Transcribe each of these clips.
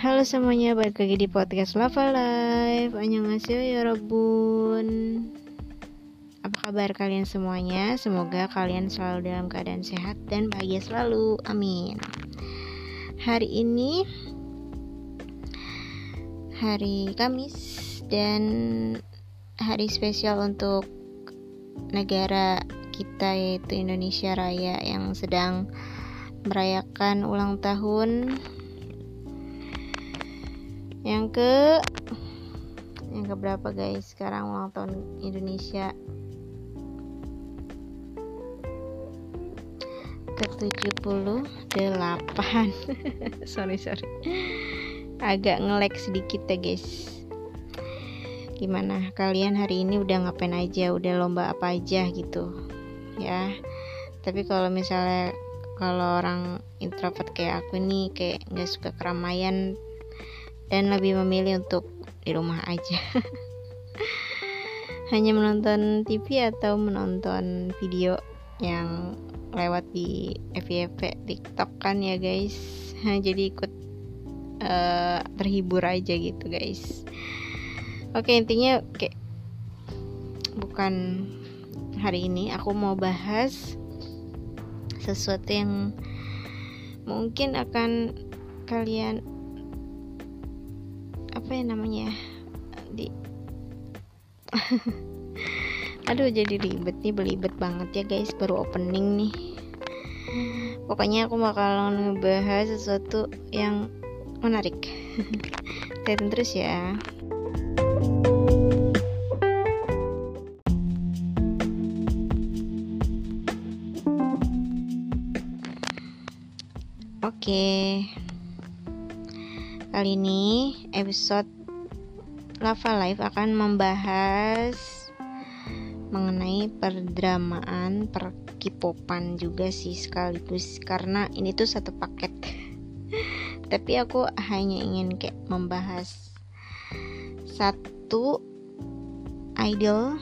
Halo semuanya, balik lagi di podcast Lava Life Annyeonghaseyo ya Robun Apa kabar kalian semuanya? Semoga kalian selalu dalam keadaan sehat dan bahagia selalu. Amin. Hari ini Hari Kamis Dan hari spesial untuk negara kita yaitu Indonesia Raya yang sedang merayakan ulang tahun yang ke yang ke berapa guys? Sekarang ulang tahun Indonesia. Ke 78 sorry sorry. Agak ngelek sedikit ya guys. Gimana? Kalian hari ini udah ngapain aja? Udah lomba apa aja gitu ya? Tapi kalau misalnya kalau orang introvert kayak aku nih kayak nggak suka keramaian dan lebih memilih untuk di rumah aja. Hanya menonton TV atau menonton video yang lewat di FYP TikTok kan ya guys. Jadi ikut uh, terhibur aja gitu guys. Oke intinya kayak bukan hari ini. Aku mau bahas sesuatu yang mungkin akan kalian apa ya namanya? Di aduh jadi ribet nih belibet banget ya guys. Baru opening nih. Pokoknya aku bakal ngebahas sesuatu yang menarik. Tonton terus ya. Oke. Kali ini episode Lava Life akan membahas mengenai perdramaan, perkipopan juga sih sekaligus. Karena ini tuh satu paket. Tapi aku hanya ingin kayak membahas satu idol.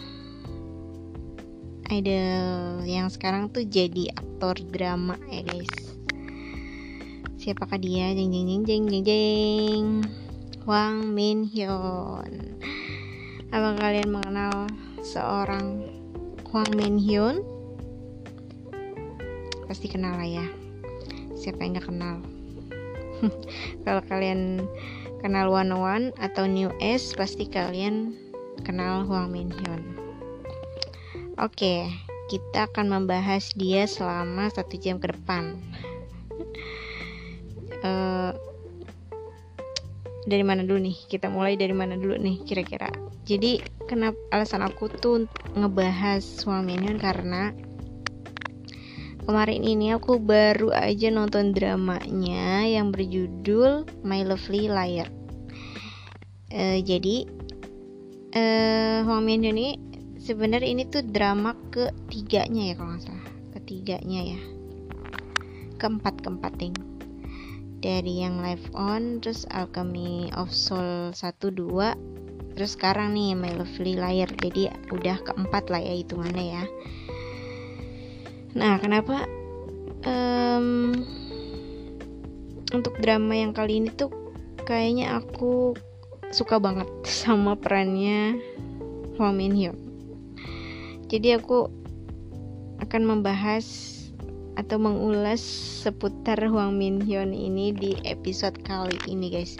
Idol yang sekarang tuh jadi aktor drama ya guys siapakah dia? Jeng jeng jeng jeng jeng jeng. Wang Min Hyun. Apa kalian mengenal seorang Wang Min Hyun? Pasti kenal lah ya. Siapa yang gak kenal? Kalau kalian kenal One One atau New S pasti kalian kenal Wang Min Hyun. Oke kita akan membahas dia selama satu jam ke depan uh, dari mana dulu nih? Kita mulai dari mana dulu nih kira-kira? Jadi kenapa alasan aku tuh ngebahas suami ini karena kemarin ini aku baru aja nonton dramanya yang berjudul My Lovely Liar. Uh, jadi uh, Hwang Min ini sebenarnya ini tuh drama ketiganya ya kalau nggak salah. Ketiganya ya. Keempat keempat ding dari yang live on terus Alchemy of Soul 1 2 terus sekarang nih My Lovely Liar. Jadi udah keempat lah ya hitungannya ya. Nah kenapa? Um, untuk drama yang kali ini tuh kayaknya aku suka banget sama perannya Hwang Min Hyun jadi aku akan membahas atau mengulas seputar Huang Min Hyun ini di episode kali ini guys.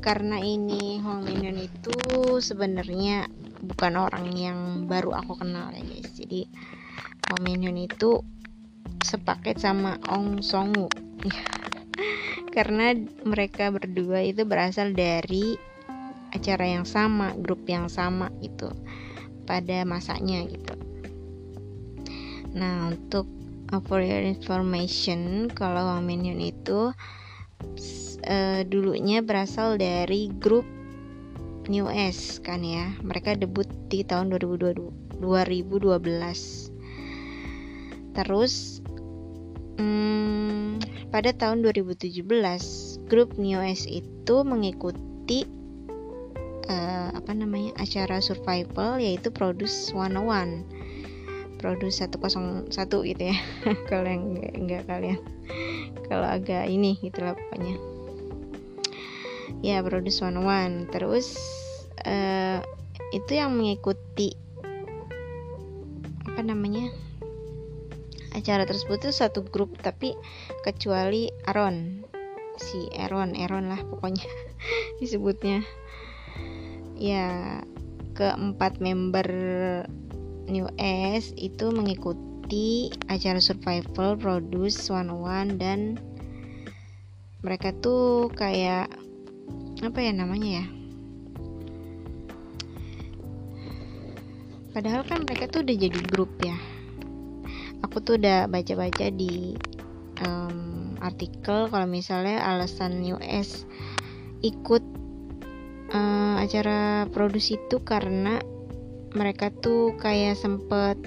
Karena ini Huang Min Hyun itu sebenarnya bukan orang yang baru aku kenal ya guys. Jadi Huang Min Hyun itu sepaket sama Ong Song Woo. Karena mereka berdua itu berasal dari acara yang sama grup yang sama gitu pada masanya gitu. Nah untuk for your information kalau Wang Hyun itu uh, dulunya berasal dari grup New S kan ya. Mereka debut di tahun 2012 terus hmm, pada tahun 2017 grup New S itu mengikuti uh, apa namanya acara survival yaitu Produce 101 Produce 101 gitu ya. Kalau yang enggak, enggak kalian. Kalau agak ini gitu lah pokoknya. Ya Produce One terus uh, itu yang mengikuti apa namanya? Acara tersebut itu satu grup tapi kecuali Aaron. Si Aaron Aaron lah pokoknya disebutnya. Ya keempat member New S itu mengikuti acara survival produce one one dan mereka tuh kayak apa ya namanya ya? Padahal kan mereka tuh udah jadi grup ya. Aku tuh udah baca-baca di um, artikel kalau misalnya alasan US ikut uh, acara produksi itu karena mereka tuh kayak sempet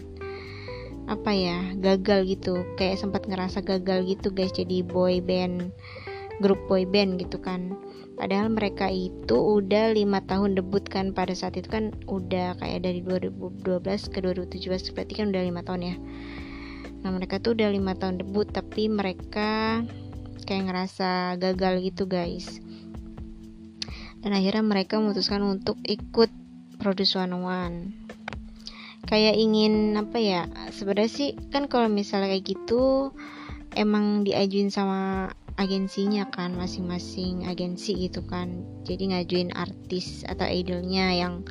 apa ya gagal gitu. Kayak sempat ngerasa gagal gitu guys. Jadi boy band grup boy band gitu kan. Padahal mereka itu udah lima tahun debut kan. Pada saat itu kan udah kayak dari 2012 ke 2017 berarti kan udah lima tahun ya. Nah mereka tuh udah lima tahun debut tapi mereka kayak ngerasa gagal gitu guys. Dan akhirnya mereka memutuskan untuk ikut Produce One One kayak ingin apa ya sebenarnya sih kan kalau misalnya kayak gitu emang diajuin sama agensinya kan masing-masing agensi gitu kan. Jadi ngajuin artis atau idolnya yang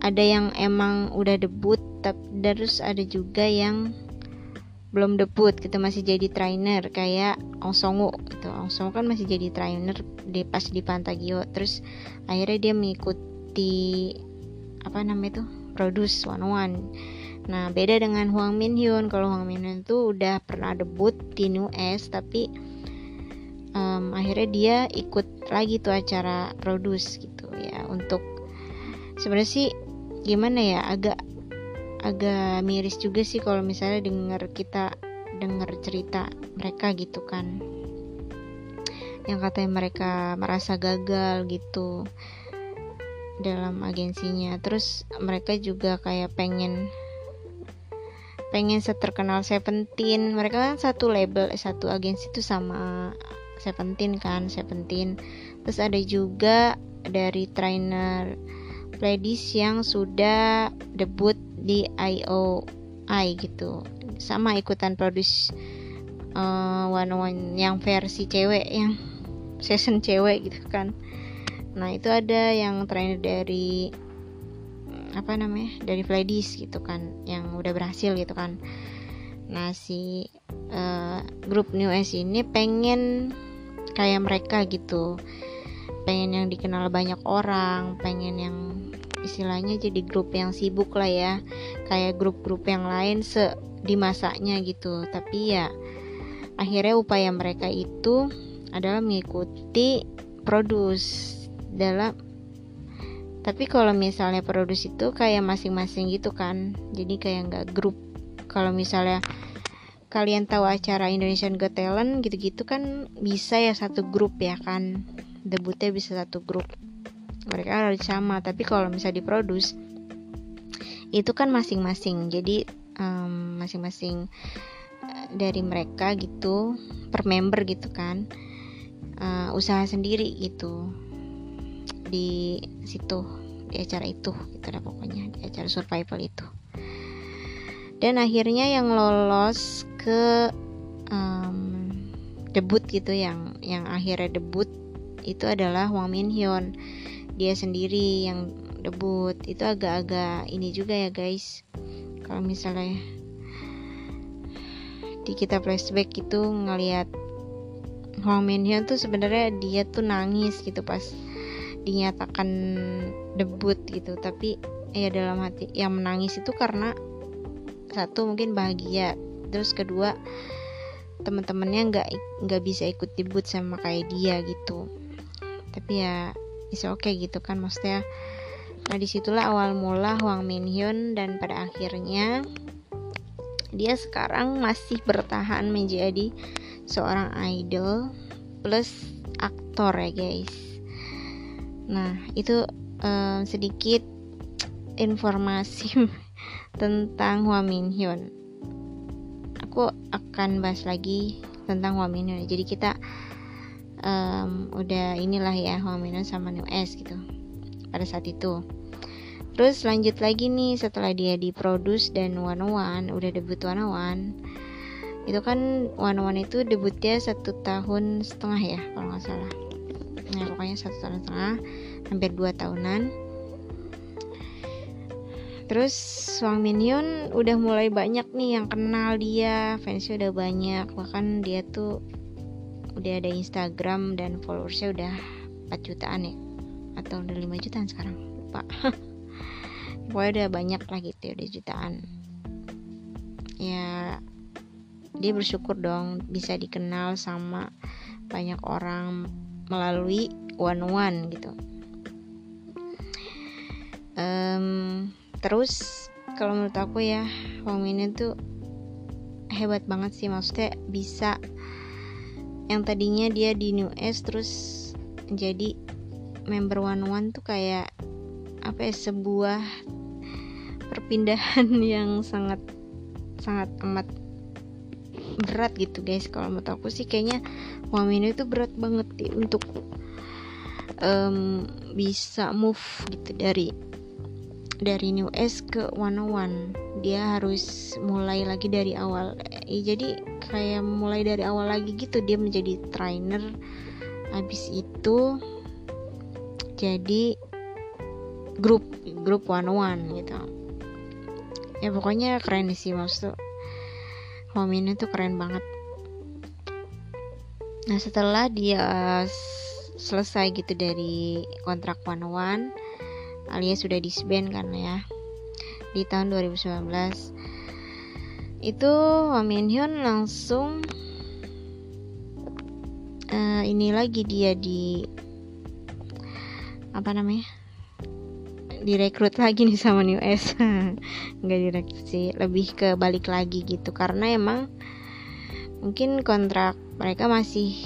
ada yang emang udah debut tapi terus ada juga yang belum debut gitu masih jadi trainer kayak Ong Songu gitu. Ong Songu kan masih jadi trainer di pas di Pantagio terus akhirnya dia mengikuti apa namanya tuh produce one one. Nah beda dengan Huang Min Hyun. Kalau Huang Min Hyun tuh udah pernah debut di New S tapi um, akhirnya dia ikut lagi tuh acara produce gitu ya. Untuk sebenarnya sih gimana ya agak agak miris juga sih kalau misalnya dengar kita dengar cerita mereka gitu kan. Yang katanya mereka merasa gagal gitu dalam agensinya. Terus mereka juga kayak pengen pengen seterkenal Seventeen. Mereka kan satu label satu agensi itu sama Seventeen kan Seventeen. Terus ada juga dari trainer ladies yang sudah debut di IOI gitu. Sama ikutan produce uh, one one yang versi cewek yang season cewek gitu kan nah itu ada yang trainer dari apa namanya dari ladies gitu kan yang udah berhasil gitu kan. Nah si uh, grup New S ini pengen kayak mereka gitu. Pengen yang dikenal banyak orang pengen yang istilahnya jadi grup yang sibuk lah ya. Kayak grup-grup yang lain se di masanya gitu. Tapi ya akhirnya upaya mereka itu adalah mengikuti produce dalam tapi kalau misalnya produce itu kayak masing-masing gitu kan jadi kayak nggak grup. Kalau misalnya kalian tahu acara Indonesian Got Talent gitu-gitu kan bisa ya satu grup ya kan. Debutnya bisa satu grup. Mereka harus sama tapi kalau misalnya diproduce itu kan masing-masing. Jadi masing-masing um, dari mereka gitu per member gitu kan uh, usaha sendiri gitu di situ di acara itu gitu lah pokoknya di acara survival itu. Dan akhirnya yang lolos ke um, debut gitu yang yang akhirnya debut itu adalah Wang Min Hyun. Dia sendiri yang debut. Itu agak-agak ini juga ya guys. Kalau misalnya di kita flashback itu ngelihat Wang Min Hyun tuh sebenarnya dia tuh nangis gitu pas dinyatakan debut gitu. Tapi ya dalam hati yang menangis itu karena satu mungkin bahagia terus kedua teman-temannya nggak nggak bisa ikut debut sama kayak dia gitu. Tapi ya bisa oke okay gitu kan maksudnya nah di situlah awal mula Hwang Min Hyun dan pada akhirnya dia sekarang masih bertahan menjadi seorang idol plus aktor ya guys nah itu um, sedikit informasi tentang Hwa Min Hyun. Aku akan bahas lagi tentang Hwa Min Hyun. Jadi kita um, udah inilah ya Hwang Min sama New S gitu pada saat itu terus lanjut lagi nih setelah dia diproduce dan One One udah debut One One itu kan One One itu debutnya satu tahun setengah ya kalau nggak salah nah pokoknya satu tahun setengah hampir dua tahunan. Terus Wang Min udah mulai banyak nih yang kenal dia fansnya udah banyak. Bahkan dia tuh udah ada Instagram dan followersnya udah 4 jutaan ya atau udah 5 jutaan sekarang lupa. Pokoknya udah banyak lah gitu ya udah jutaan. Ya dia bersyukur dong bisa dikenal sama banyak orang melalui one one gitu. Um, terus kalau menurut aku ya Wang Min itu hebat banget sih. Maksudnya bisa yang tadinya dia di New S terus jadi member One One tuh kayak apa ya sebuah perpindahan yang sangat sangat amat berat gitu guys. Kalau menurut aku sih kayaknya Min itu berat banget sih untuk um, bisa move gitu dari dari New S ke 101 dia harus mulai lagi dari awal. Eh, jadi kayak mulai dari awal lagi gitu dia menjadi trainer. Habis itu jadi grup grup 101 gitu. Ya pokoknya keren sih maksud Homin itu keren banget. Nah setelah dia selesai gitu dari kontrak 101 alias sudah disband kan ya di tahun 2019 itu Min Hyun langsung uh, ini lagi dia di apa namanya direkrut lagi nih sama New S. Nggak direkrut sih lebih ke balik lagi gitu. Karena emang mungkin kontrak mereka masih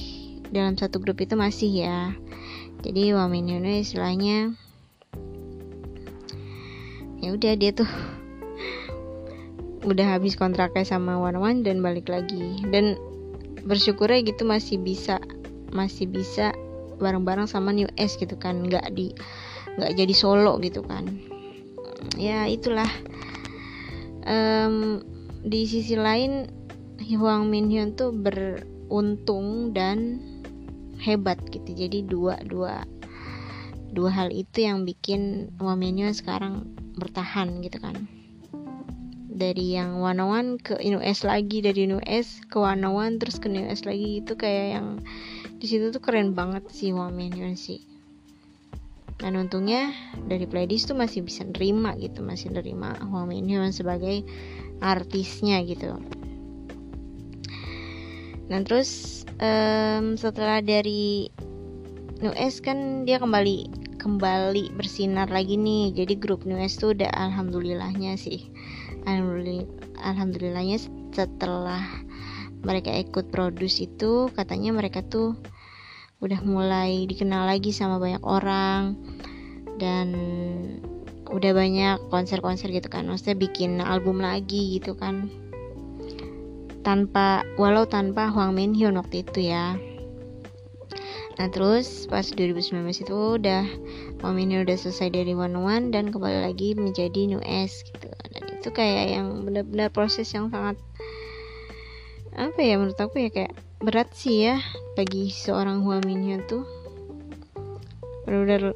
dalam satu grup itu masih ya. Jadi Wamin Hyun istilahnya ya udah dia tuh udah habis kontraknya sama One One dan balik lagi. Dan bersyukurnya gitu masih bisa masih bisa bareng-bareng sama New S gitu kan. Nggak di nggak jadi solo gitu kan. Ya itulah. Um, di sisi lain Huang Min Hyun tuh beruntung dan hebat gitu. Jadi dua dua dua hal itu yang bikin Huang Min Hyun sekarang bertahan gitu kan. Dari yang one ke US lagi dari US ke one terus ke US lagi itu kayak yang di situ tuh keren banget sih Wamen sih dan untungnya dari playlist tuh masih bisa nerima gitu masih nerima Wamen sebagai artisnya gitu. Dan terus um, setelah dari US kan dia kembali kembali bersinar lagi nih. Jadi grup News tuh udah alhamdulillahnya sih. Alhamdulillah alhamdulillahnya setelah mereka ikut produce itu katanya mereka tuh udah mulai dikenal lagi sama banyak orang dan udah banyak konser-konser gitu kan. Maksudnya bikin album lagi gitu kan. Tanpa walau tanpa Huang Min Hyun waktu itu ya. Nah terus pas 2019 itu udah Mami udah selesai dari One One dan kembali lagi menjadi New S gitu. Dan itu kayak yang benar-benar proses yang sangat apa ya menurut aku ya kayak berat sih ya bagi seorang Hua Minhyun tuh. Benar-benar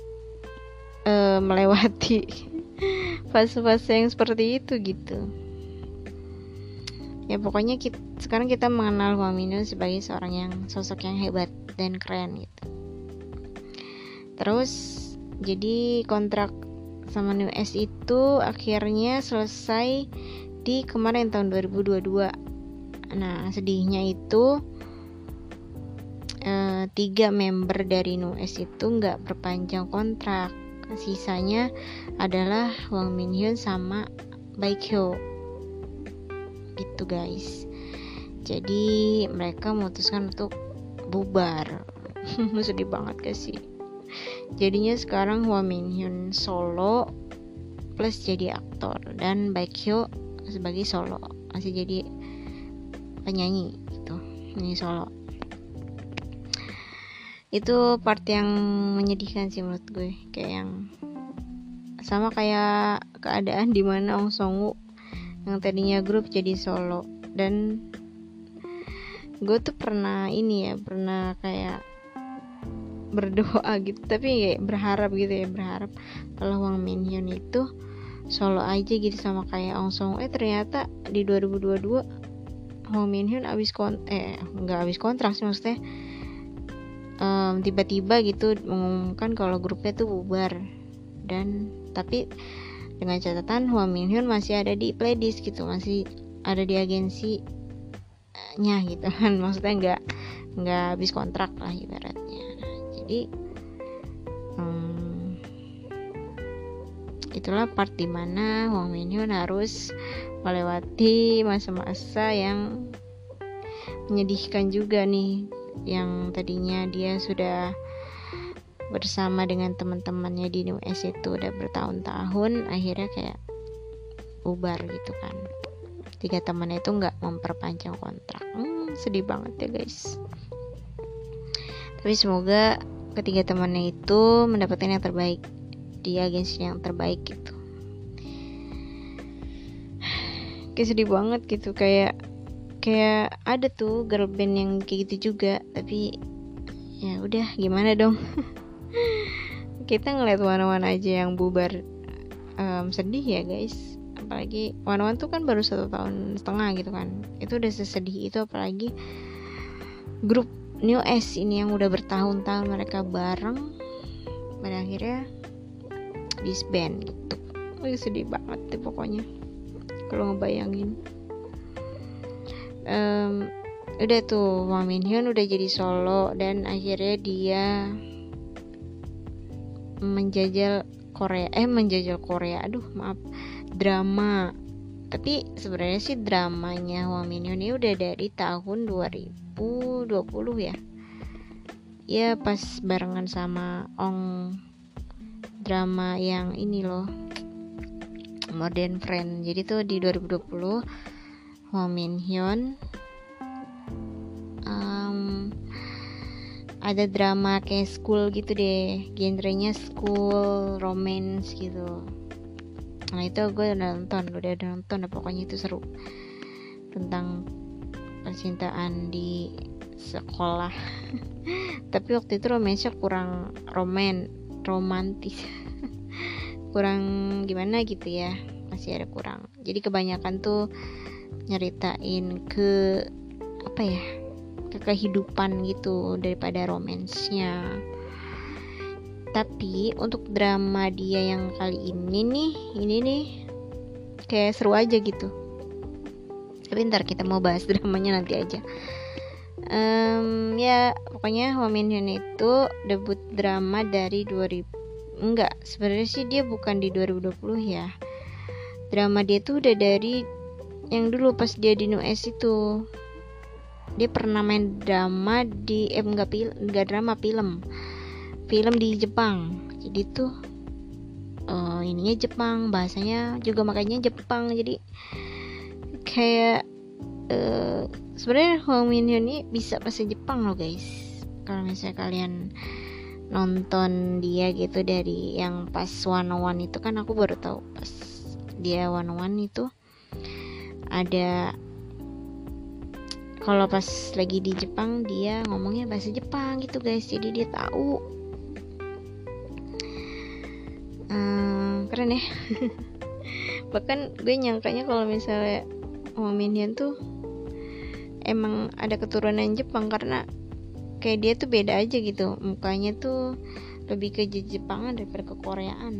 uh, melewati fase-fase yang seperti itu gitu. Ya pokoknya kita, sekarang kita mengenal Minhyun sebagai seorang yang sosok yang hebat dan keren gitu. Terus jadi kontrak sama New S itu akhirnya selesai di kemarin tahun 2022 nah sedihnya itu eh, tiga member dari New S itu nggak berpanjang kontrak. Sisanya adalah Wang Min Hyun sama Baekhyun gitu guys. Jadi mereka memutuskan untuk bubar. Sedih banget gak sih? Jadinya sekarang Hwa Min Hyun solo plus jadi aktor dan Baekhyun sebagai solo. Masih jadi penyanyi gitu. Nyanyi solo itu part yang menyedihkan sih menurut gue. Kayak yang sama kayak keadaan di mana Ong Songwoo yang tadinya grup jadi solo. Dan gue tuh pernah ini ya pernah kayak berdoa gitu. Tapi kayak berharap gitu ya berharap kalau Wang Minhyun itu solo aja gitu sama kayak Ong Song eh ternyata di 2022 Hong Min Hyun abis kon eh nggak abis kontrak sih maksudnya um, tiba-tiba gitu mengumumkan kalau grupnya tuh bubar. Dan tapi dengan catatan Hong Min Hyun masih ada di playlist gitu masih ada di agensi nya gitu kan. Maksudnya nggak nggak habis kontrak lah ibaratnya. Nah, jadi itulah part di mana Wang Minhyun harus melewati masa-masa yang menyedihkan juga nih yang tadinya dia sudah bersama dengan teman-temannya di New S itu udah bertahun-tahun akhirnya kayak bubar gitu kan. Tiga temannya itu nggak memperpanjang kontrak. Hmm, sedih banget ya guys. Tapi semoga ketiga temannya itu mendapatkan yang terbaik di agensi yang terbaik gitu. Kayak sedih banget gitu kayak kayak ada tuh girl band yang kayak gitu juga tapi ya udah gimana dong? Kita ngeliat one aja yang bubar um, sedih ya guys. Apalagi one one tuh kan baru satu tahun setengah gitu kan. Itu udah sesedih itu apalagi grup New S ini yang udah bertahun-tahun mereka bareng pada akhirnya disband gitu. Wih, sedih banget deh pokoknya kalau ngebayangin um, udah tuh Wang Min Hyun udah jadi solo dan akhirnya dia menjajal Korea eh menjajal Korea. Aduh maaf drama. Tapi sebenarnya sih dramanya Wang Min Hyun ini udah dari tahun 2020 ya. Ya pas barengan sama Ong drama yang ini loh Modern Friend. Jadi tuh di 2020 Hwa Min Hyun. Um, ada drama kayak school gitu deh. Genrenya school romance gitu. Nah itu gue udah nonton udah nonton pokoknya itu seru. Tentang percintaan di sekolah. Tapi waktu itu romansnya kurang roman romantis. Kurang gimana gitu ya masih ada kurang. Jadi kebanyakan tuh nyeritain ke apa ya ke kehidupan gitu daripada romansnya. Tapi untuk drama dia yang kali ini nih ini nih kayak seru aja gitu. Tapi ntar kita mau bahas dramanya nanti aja. Um, ya pokoknya Hwa Min Hyun itu debut drama dari 2000 enggak sebenarnya sih dia bukan di 2020 ya. Drama dia tuh udah dari yang dulu pas dia di NUS itu dia pernah main drama di eh enggak pil enggak drama film. Film di Jepang. Jadi tuh uh, ininya Jepang bahasanya juga makanya Jepang. Jadi kayak uh, sebenarnya Hong Min Hyun ini bisa bahasa Jepang loh guys. Kalau misalnya kalian nonton dia gitu dari yang pas One One itu kan aku baru tahu pas dia One One itu ada kalau pas lagi di Jepang dia ngomongnya bahasa Jepang gitu guys. Jadi dia tahu. Hmm, keren ya. Bahkan gue nyangkanya kalau misalnya Hong Min Hyun tuh emang ada keturunan Jepang karena kayak dia tuh beda aja gitu. Mukanya tuh lebih ke Jepangan daripada ke Koreaan.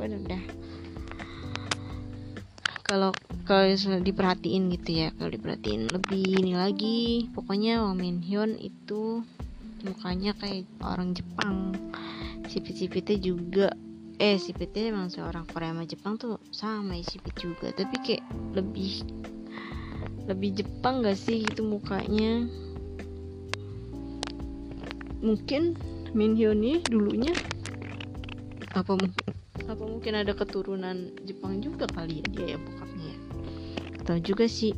Udah udah kalau kalau diperhatiin gitu ya kalau diperhatiin lebih ini lagi. Pokoknya Wang Min Hyun itu mukanya kayak orang Jepang. Sipit-sipitnya juga eh sipitnya emang seorang Korea sama Jepang tuh sama ya sipit juga. Tapi kayak lebih lebih Jepang gak sih itu mukanya? Mungkin Min Hyun nih dulunya apa mungkin apa mungkin ada keturunan Jepang juga kali ya dia ya bokapnya atau juga sih.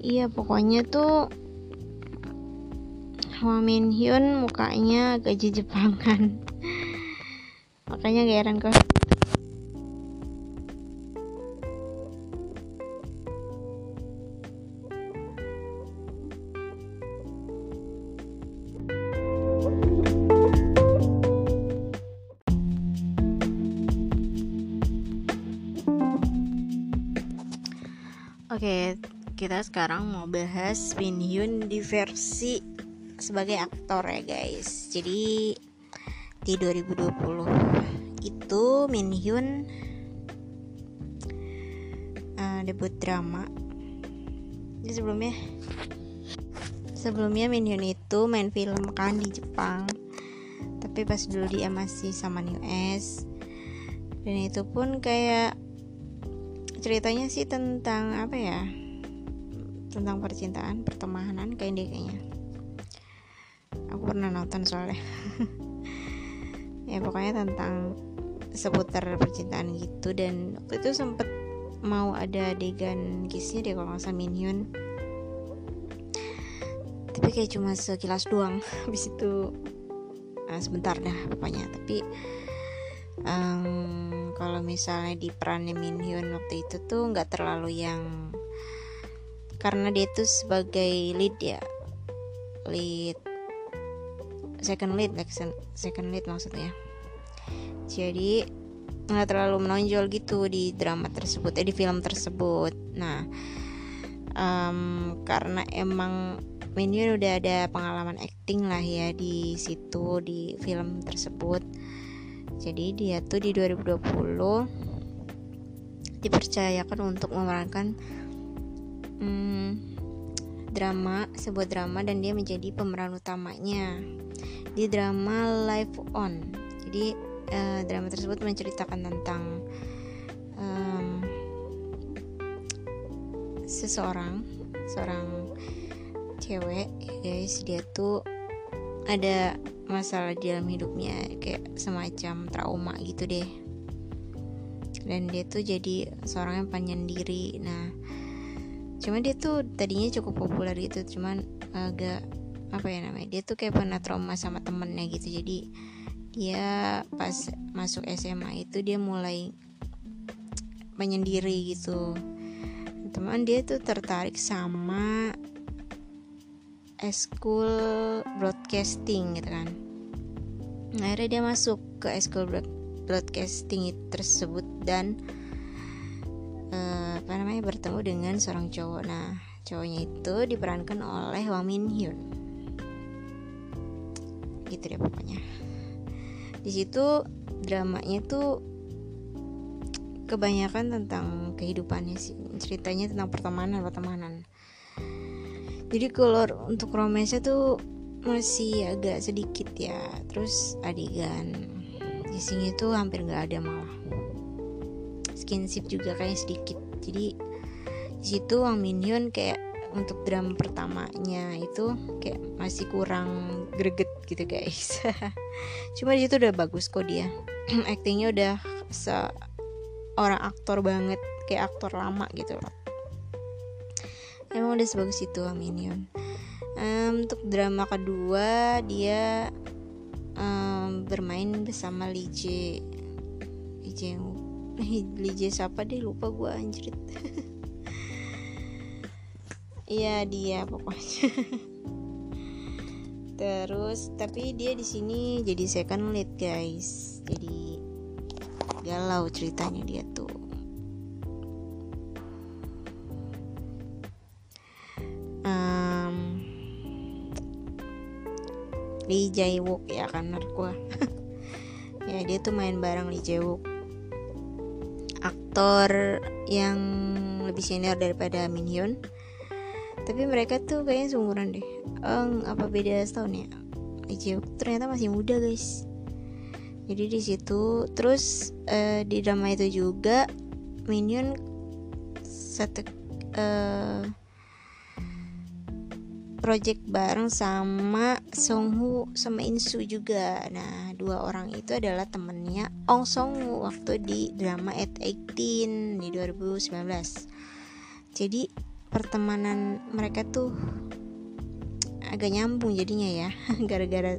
Iya pokoknya tuh Hwa Min Hyun mukanya agak Jepangan makanya gak heran Oke, kita sekarang mau bahas Min Hyun di versi sebagai aktor ya guys. Jadi di 2020 itu Min Hyun uh, debut drama. Jadi sebelumnya sebelumnya Min Hyun itu main film kan di Jepang. Tapi pas dulu dia masih sama New S dan itu pun kayak ceritanya sih tentang apa ya? Tentang percintaan pertemanan kayak kayaknya. Aku pernah nonton soalnya. Ya pokoknya tentang seputar percintaan gitu. Dan waktu itu sempet mau ada adegan kissnya deh kalau nggak salah Minhyun tapi kayak cuma sekilas doang. Habis itu nah, sebentar dah pokoknya. Tapi um, kalau misalnya di perannya Min Hyun waktu itu tuh nggak terlalu yang karena dia tuh sebagai lead ya lead second lead like second lead maksudnya. Jadi nggak terlalu menonjol gitu di drama tersebut eh di film tersebut. Nah um, karena emang Min Hyun udah ada pengalaman acting lah ya di situ di film tersebut jadi dia tuh di 2020 dipercayakan untuk memerankan hmm, drama sebuah drama dan dia menjadi pemeran utamanya di drama Live On. Jadi uh, drama tersebut menceritakan tentang um, seseorang seorang cewek guys. Dia tuh ada masalah di dalam hidupnya kayak semacam trauma gitu deh. Dan dia tuh jadi seorang yang penyendiri. Nah cuma dia tuh tadinya cukup populer gitu cuman agak apa ya namanya dia tuh kayak pernah trauma sama temennya gitu. Jadi dia pas masuk SMA itu dia mulai menyendiri gitu. Teman dia tuh tertarik sama eskul broadcasting gitu kan. Nah, akhirnya dia masuk ke eskul broadcasting tersebut dan uh, apa namanya bertemu dengan seorang cowok. Nah cowoknya itu diperankan oleh Wang Min Hyun. Gitu deh pokoknya. Di situ dramanya tuh kebanyakan tentang kehidupannya sih. Ceritanya tentang pertemanan pertemanan jadi kalau untuk romansnya tuh masih agak sedikit ya. Terus adegan kissing itu hampir nggak ada malah. Skinship juga kayak sedikit. Jadi di situ Wang Min Hyun kayak untuk drama pertamanya itu kayak masih kurang greget gitu guys. Cuma di situ udah bagus kok dia. Aktingnya udah seorang aktor banget kayak aktor lama gitu loh emang udah sebagus itu Aminion um, untuk drama kedua dia um, bermain bersama Lije Lije Lije siapa deh? Lupa gue anjrit. Iya dia pokoknya. Terus tapi dia di sini jadi second lead guys. Jadi galau ceritanya dia tuh Lee Jae Wook ya kan gue ya dia tuh main bareng Lee Jae Wook aktor yang lebih senior daripada Min Hyun. Tapi mereka tuh kayaknya seumuran deh. Eng, apa beda setahun ya? Lee Jae Wook ternyata masih muda guys. Jadi di situ terus uh, di drama itu juga Min Hyun satu uh, project bareng sama Songhu sama Insu juga. Nah, dua orang itu adalah temennya Ong Songhu waktu di drama At 18 di 2019. Jadi pertemanan mereka tuh agak nyambung jadinya ya gara-gara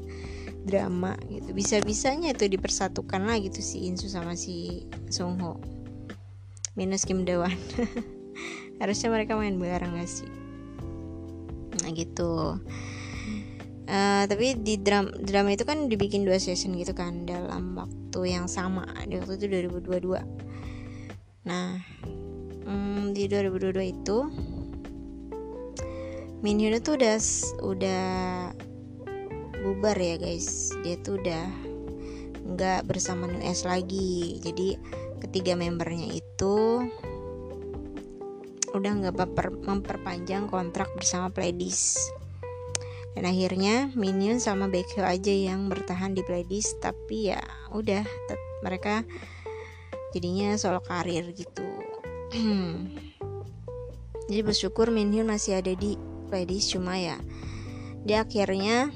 drama gitu bisa-bisanya itu dipersatukan lah gitu si Insu sama si Songho minus Kim Dewan harusnya mereka main bareng gak sih gitu. Uh, tapi di drama drama itu kan dibikin dua season gitu kan dalam waktu yang sama di waktu itu 2022 nah um, di 2022 itu Min Hyun tuh udah udah bubar ya guys. Dia tuh udah nggak bersama New S lagi. Jadi ketiga membernya itu udah nggak memperpanjang kontrak bersama Pledis dan akhirnya Minion sama Baekhyun aja yang bertahan di Pledis tapi ya udah mereka jadinya solo karir gitu. Jadi bersyukur Minhyun masih ada di Pledis cuma ya dia akhirnya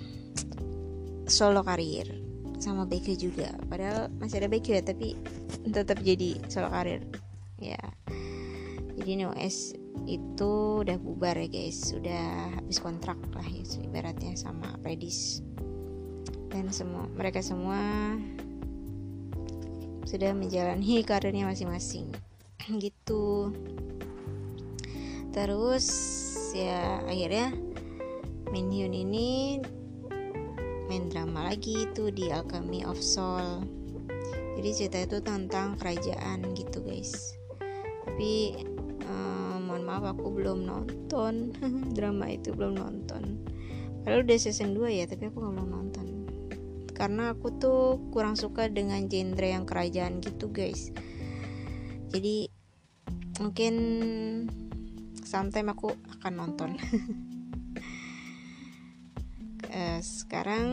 solo karir sama Becky juga. Padahal masih ada Becky ya tapi tetap jadi solo karir. Ya jadi NOS itu udah bubar ya guys. Sudah habis kontrak lah ya ibaratnya sama Predis. Dan semua mereka semua sudah menjalani karirnya masing-masing. Gitu. Terus ya akhirnya Minhyun ini main drama lagi itu di Alchemy of Soul. Jadi cerita itu tentang kerajaan gitu guys tapi um, mohon maaf aku belum nonton. Drama itu belum nonton. Padahal udah season 2 ya tapi aku nggak belum nonton. Karena aku tuh kurang suka dengan genre yang kerajaan gitu guys. Jadi mungkin sometime aku akan nonton. Uh, sekarang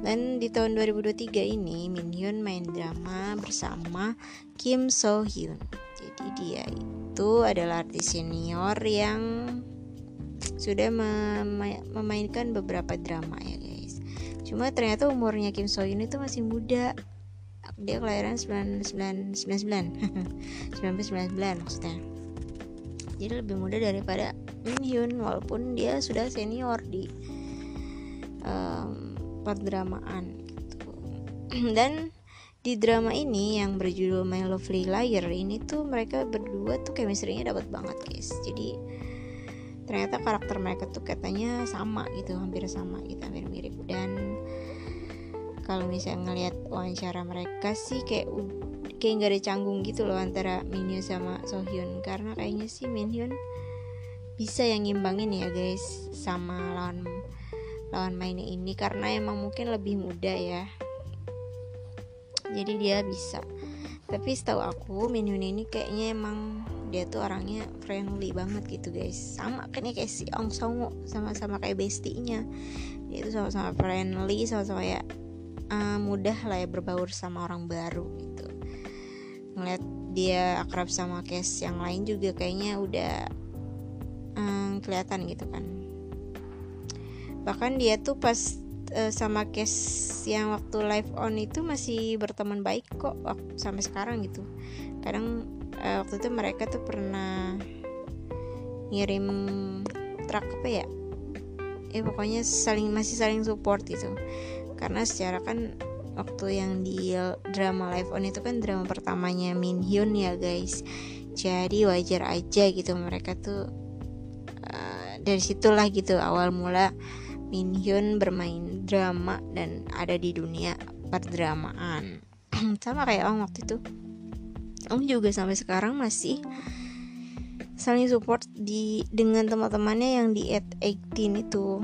dan di tahun 2023 ini Min Hyun main drama bersama Kim So Hyun jadi dia itu adalah artis senior yang sudah mem memainkan beberapa drama ya guys. Cuma ternyata umurnya Kim So Hyun itu masih muda. Dia kelahiran 99 99 1999 maksudnya. Jadi lebih muda daripada Min Hyun walaupun dia sudah senior di um, perdramaan gitu. Dan di drama ini yang berjudul My Lovely Liar ini tuh mereka berdua tuh chemistry-nya dapat banget guys. Jadi ternyata karakter mereka tuh katanya sama gitu hampir sama gitu hampir mirip. Dan kalau misalnya ngelihat wawancara mereka sih kayak kayak nggak ada canggung gitu loh antara Minhyun sama Sohyun. Karena kayaknya sih Minhyun bisa yang ngimbangin ya guys sama lawan lawan mainnya ini. Karena emang mungkin lebih muda ya jadi dia bisa. Tapi setahu aku Minhyun ini kayaknya emang dia tuh orangnya friendly banget gitu guys. Sama kan ya kayak si Ong Songo sama-sama kayak bestinya. Dia tuh sama-sama friendly sama-sama ya uh, mudah lah ya berbaur sama orang baru gitu. Ngeliat dia akrab sama case yang lain juga kayaknya udah um, kelihatan gitu kan. Bahkan dia tuh pas uh, sama case yang waktu live on itu masih berteman baik kok sampai sekarang gitu. Kadang uh, waktu itu mereka tuh pernah ngirim truk apa ya? Ya pokoknya saling masih saling support gitu. Karena secara kan waktu yang di drama live on itu kan drama pertamanya Min Hyun ya guys. Jadi wajar aja gitu mereka tuh uh, dari situlah gitu awal mula Min Hyun bermain drama dan ada di dunia perdramaan. Sama kayak Ong waktu itu. Ong juga sampai sekarang masih saling support di dengan teman-temannya yang di at 18 itu.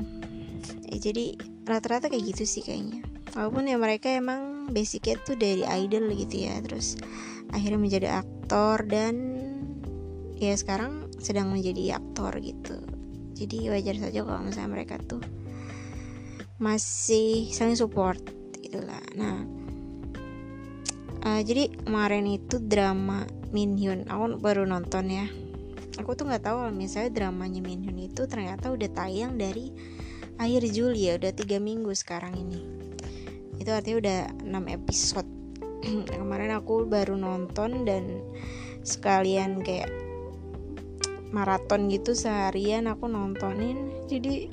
Ya, jadi rata-rata kayak gitu sih kayaknya. Walaupun ya mereka emang basicnya tuh dari idol gitu ya terus akhirnya menjadi aktor dan ya sekarang sedang menjadi aktor gitu. Jadi wajar saja kalau misalnya mereka tuh masih saling support itulah nah uh, jadi kemarin itu drama Min Hyun aku baru nonton ya. Aku tuh nggak tahu misalnya dramanya Min Hyun itu ternyata udah tayang dari akhir Juli ya udah tiga minggu sekarang ini. Itu artinya udah 6 episode. Kemarin aku baru nonton dan sekalian kayak maraton gitu seharian aku nontonin. Jadi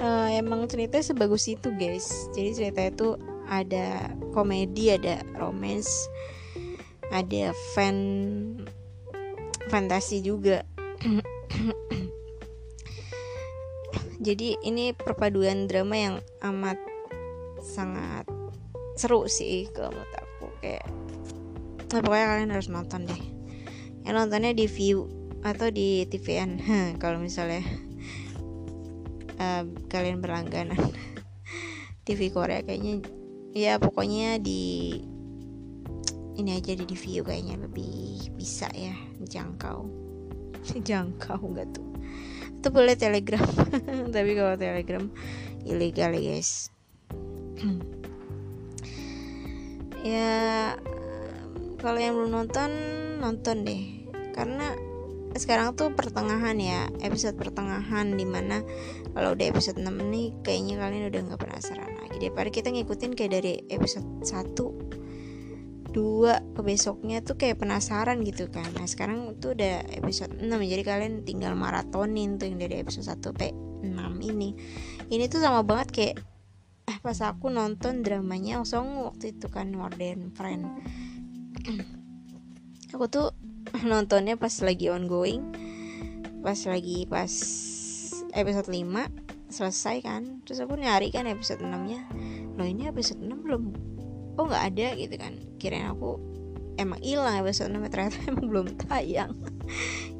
uh, emang ceritanya sebagus itu guys. Jadi ceritanya itu ada komedi ada romance ada fan fantasi juga. Jadi ini perpaduan drama yang amat sangat seru sih kalau menurut aku kayak nah, pokoknya kalian harus nonton deh. Yang nontonnya di view atau di TVN kalau misalnya uh, kalian berlangganan TV Korea kayaknya ya pokoknya di ini aja di view kayaknya lebih bisa ya jangkau. Jangkau enggak tuh? Itu boleh telegram. Tapi kalau telegram ilegal ya guys. Ya kalau yang belum nonton nonton deh. Karena sekarang tuh pertengahan ya episode pertengahan di mana kalau udah episode 6 nih kayaknya kalian udah nggak penasaran lagi daripada kita ngikutin kayak dari episode 1 dua ke besoknya tuh kayak penasaran gitu kan. Nah sekarang tuh udah episode 6 jadi kalian tinggal maratonin tuh yang dari episode 1 sampai 6 ini. Ini tuh sama banget kayak eh pas aku nonton dramanya Song waktu itu kan Modern Friend. Aku tuh nontonnya pas lagi ongoing. Pas lagi pas episode 5 selesai kan. Terus aku nyari kan episode 6 nya loh ini episode 6 belum? Oh nggak ada gitu kan? Kirain aku emang hilang episode 6 ternyata emang belum tayang.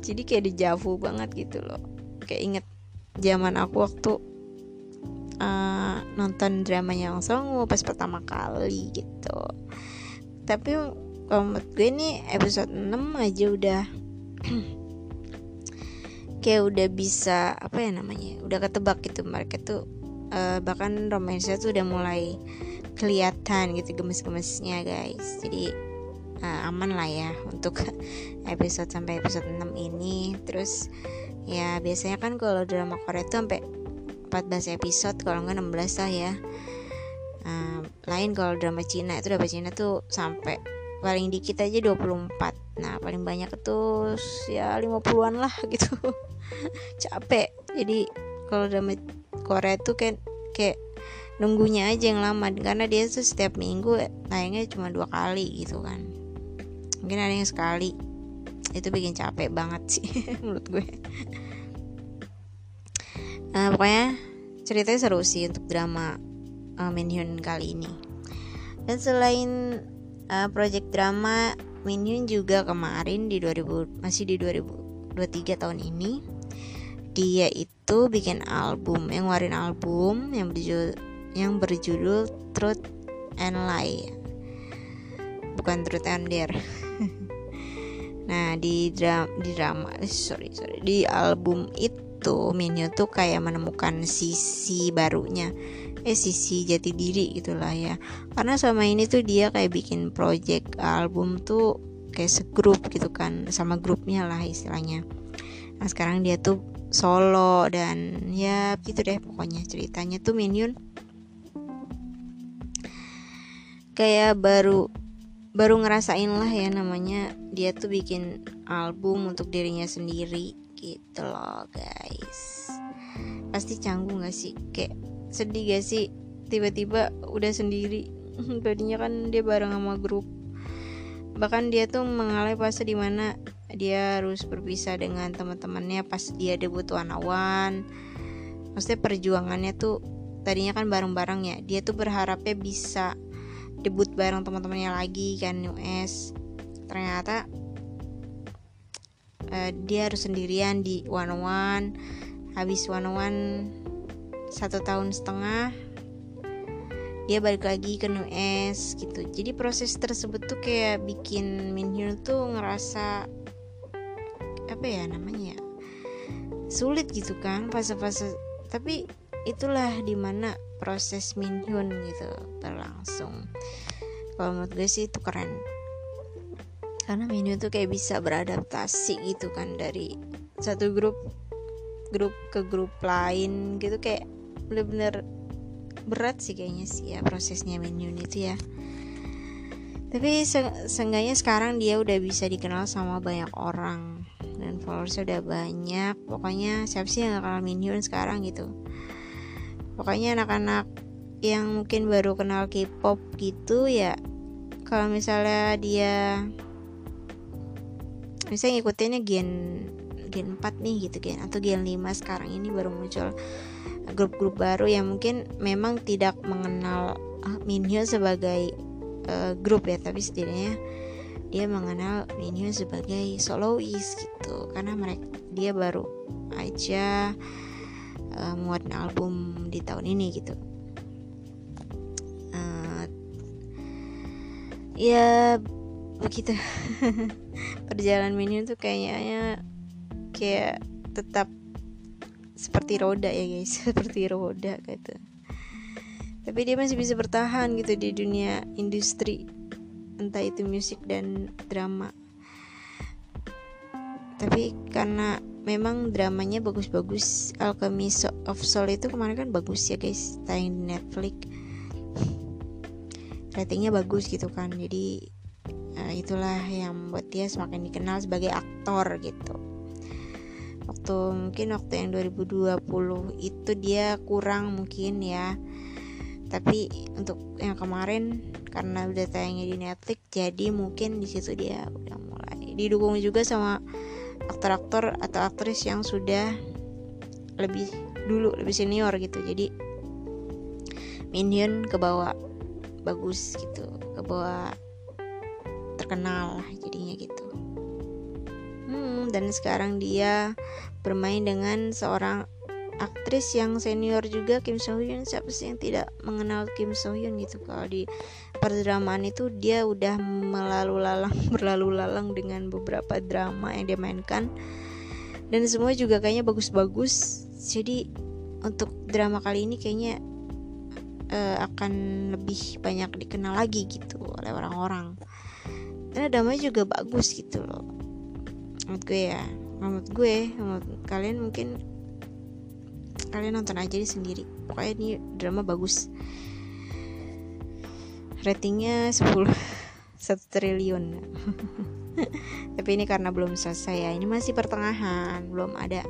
Jadi kayak dijavu banget gitu loh. Kayak inget zaman aku waktu uh, nonton dramanya Yang pas pertama kali gitu. Tapi kalau menurut gue nih episode 6 aja udah kayak udah bisa apa ya namanya udah ketebak gitu. Mereka tuh uh, bahkan romansnya tuh udah mulai kelihatan gitu gemes-gemesnya guys. Jadi uh, aman lah ya untuk episode sampai episode 6 ini. Terus ya biasanya kan kalau drama Korea itu sampai 14 episode kalau nggak 16 lah ya. Uh, lain kalau drama Cina itu drama Cina tuh sampai paling dikit aja 24 nah paling banyak itu ya 50-an lah gitu. Capek. Jadi kalau drama Korea tuh kayak kayak nunggunya aja yang lama. Karena dia tuh setiap minggu tayangnya cuma dua kali gitu kan. Mungkin ada yang sekali. Itu bikin capek banget sih menurut gue. Nah pokoknya ceritanya seru sih untuk drama uh, Minhyun kali ini. Dan selain uh, project drama Minhyun juga kemarin di 2000 masih di 2023 tahun ini. Dia itu bikin album yang ngeluarin album yang berjudul yang berjudul Truth and Lie. Bukan Truth and Dare. Nah di drama di drama eh, sorry sorry. Di album itu Minyo tuh kayak menemukan sisi barunya eh sisi jati diri gitulah ya. Karena sama ini tuh dia kayak bikin project album tuh kayak segrup gitu kan sama grupnya lah istilahnya. Nah sekarang dia tuh solo dan ya gitu deh pokoknya ceritanya tuh Minion kayak baru baru ngerasain lah ya namanya dia tuh bikin album untuk dirinya sendiri gitu loh guys. Pasti canggung gak sih? Kayak sedih gak sih? Tiba-tiba udah sendiri. Tadinya kan dia bareng sama grup. Bahkan dia tuh mengalami fase di mana dia harus berpisah dengan teman-temannya pas dia debut one maksudnya perjuangannya tuh tadinya kan bareng-bareng ya. Dia tuh berharapnya bisa debut bareng teman-temannya lagi kan US ternyata uh, dia harus sendirian di one one habis one one satu tahun setengah dia balik lagi ke US gitu. Jadi proses tersebut tuh kayak bikin Minhyun tuh ngerasa apa ya namanya sulit gitu kan fase-fase. Tapi itulah di mana proses Minhyun gitu berlangsung. Kalau menurut gue sih itu keren. Karena Minhyun tuh kayak bisa beradaptasi gitu kan dari satu grup grup ke grup lain gitu kayak bener-bener berat sih kayaknya sih ya prosesnya Minhyun itu ya. Tapi se seenggaknya sekarang dia udah bisa dikenal sama banyak orang dan followersnya udah banyak. Pokoknya siapa sih yang kenal Minhyun sekarang gitu? Pokoknya anak-anak yang mungkin baru kenal K-pop gitu ya kalau misalnya dia misalnya ngikutinnya gen gen 4 nih gitu kan atau gen 5 sekarang ini baru muncul grup-grup baru yang mungkin memang tidak mengenal ah, Minhyun sebagai uh, grup ya tapi setidaknya dia mengenal Minhyun sebagai solois gitu. Karena mereka dia baru aja uh, muat album di tahun ini gitu. Uh, ya begitu. Perjalanan Minhyun tuh kayaknya kayak tetap seperti roda ya guys. Seperti roda gitu. Tapi dia masih bisa bertahan gitu di dunia industri. Entah itu musik dan drama. Tapi karena memang dramanya bagus-bagus Alchemy of Soul itu kemarin kan bagus ya guys. Tayang di Netflix. Ratingnya bagus gitu kan. Jadi uh, itulah yang membuat dia semakin dikenal sebagai aktor gitu waktu mungkin waktu yang 2020 itu dia kurang mungkin ya. Tapi untuk yang kemarin karena udah tayangnya di Netflix jadi mungkin di situ dia udah mulai. Didukung juga sama aktor-aktor atau aktris yang sudah lebih dulu lebih senior gitu. Jadi Minion ke bawah bagus gitu ke bawah terkenal jadinya gitu hmm, dan sekarang dia bermain dengan seorang aktris yang senior juga Kim So Hyun. Siapa sih yang tidak mengenal Kim So Hyun gitu? Kalau di perdramaan itu dia udah melalu lalang berlalu lalang dengan beberapa drama yang dia mainkan. Dan semua juga kayaknya bagus-bagus. Jadi untuk drama kali ini kayaknya uh, akan lebih banyak dikenal lagi gitu oleh orang-orang. Karena dramanya juga bagus gitu loh menurut gue ya. Menurut gue menurut kalian mungkin kalian nonton aja di sendiri. Pokoknya ini drama bagus. Ratingnya 10 1 triliun. Tapi ini karena belum selesai ya. Ini masih pertengahan belum ada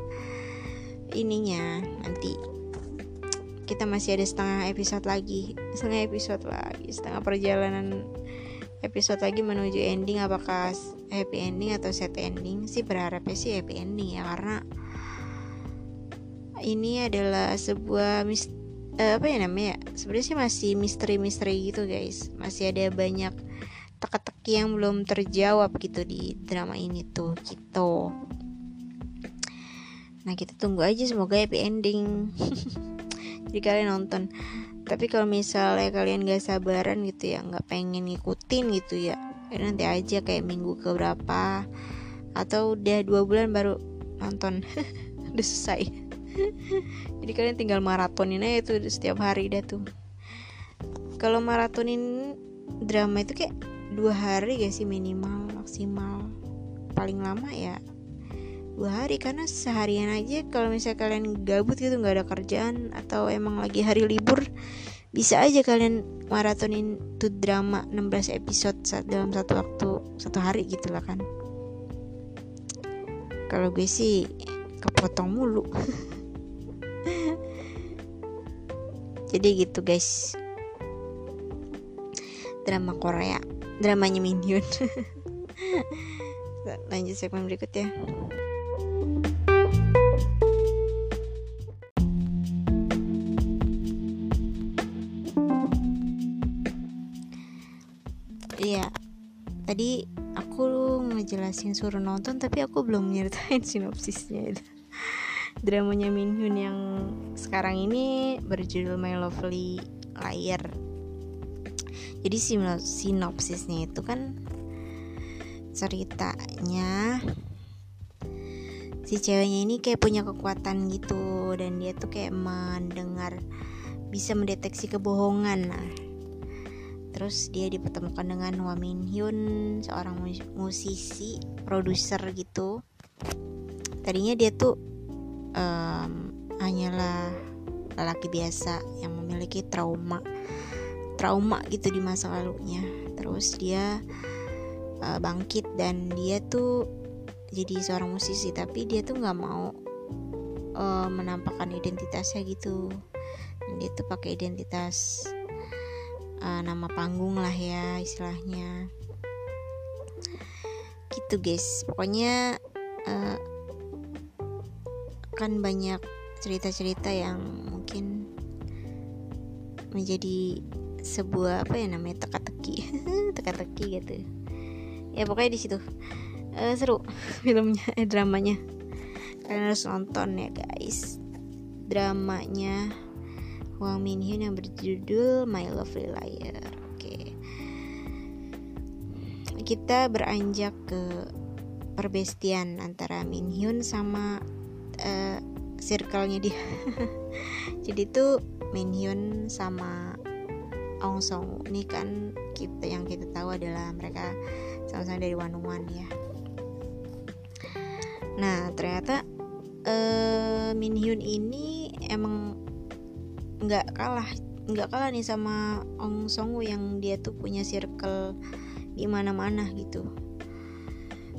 ininya. Nanti kita masih ada setengah episode lagi. Setengah episode lagi setengah perjalanan episode lagi menuju ending. Apakah happy ending atau sad ending sih berharapnya sih happy ending ya karena ini adalah sebuah mis uh, apa ya namanya sebenarnya sih masih misteri-misteri gitu guys. Masih ada banyak teka-teki yang belum terjawab gitu di drama ini tuh gitu. Nah kita tunggu aja semoga happy ending. Jadi kalian nonton. Tapi kalau misalnya kalian gak sabaran gitu ya nggak pengen ngikutin gitu ya nanti aja kayak minggu ke berapa atau udah dua bulan baru nonton. Udah selesai. Jadi kalian tinggal maratonin aja tuh setiap hari dah tuh. Kalau maratonin drama itu kayak dua hari gak sih minimal maksimal? Paling lama ya dua hari. Karena seharian aja kalau misalnya kalian gabut gitu nggak ada kerjaan atau emang lagi hari libur bisa aja kalian maratonin tuh drama 16 episode dalam satu waktu satu hari gitu lah kan. Kalau gue sih kepotong mulu. Jadi gitu guys. Drama Korea. Dramanya Minion lanjut segmen berikutnya Iya, tadi aku ngejelasin suruh nonton tapi aku belum nyeritain sinopsisnya itu. Dramanya Minhyun yang sekarang ini berjudul My Lovely Liar. Jadi sinopsisnya itu kan ceritanya si ceweknya ini kayak punya kekuatan gitu dan dia tuh kayak mendengar bisa mendeteksi kebohongan nah terus dia dipertemukan dengan Hwa Min Hyun seorang musisi produser gitu. Tadinya dia tuh um, hanyalah lelaki biasa yang memiliki trauma trauma gitu di masa lalunya. Terus dia uh, bangkit dan dia tuh jadi seorang musisi tapi dia tuh nggak mau uh, menampakkan identitasnya gitu. Dia tuh pakai identitas uh, nama panggung lah ya istilahnya. Gitu guys. Pokoknya uh, kan banyak cerita-cerita yang mungkin menjadi sebuah apa ya namanya teka-teki. Teka-teki gitu. Ya pokoknya di situ. Uh, seru filmnya eh dramanya. Kalian harus nonton ya guys. Dramanya Wang Min Hyun yang berjudul My Lovely Liar. Oke. Okay. kita beranjak ke perbestian antara Min Hyun sama uh, circle-nya dia. Jadi tuh Min Hyun sama Ong Song ini kan kita yang kita tahu adalah mereka sama-sama dari One One ya. Nah ternyata uh, Min Hyun ini emang nggak kalah nggak kalah nih sama Ong Song Woo yang dia tuh punya circle di mana-mana gitu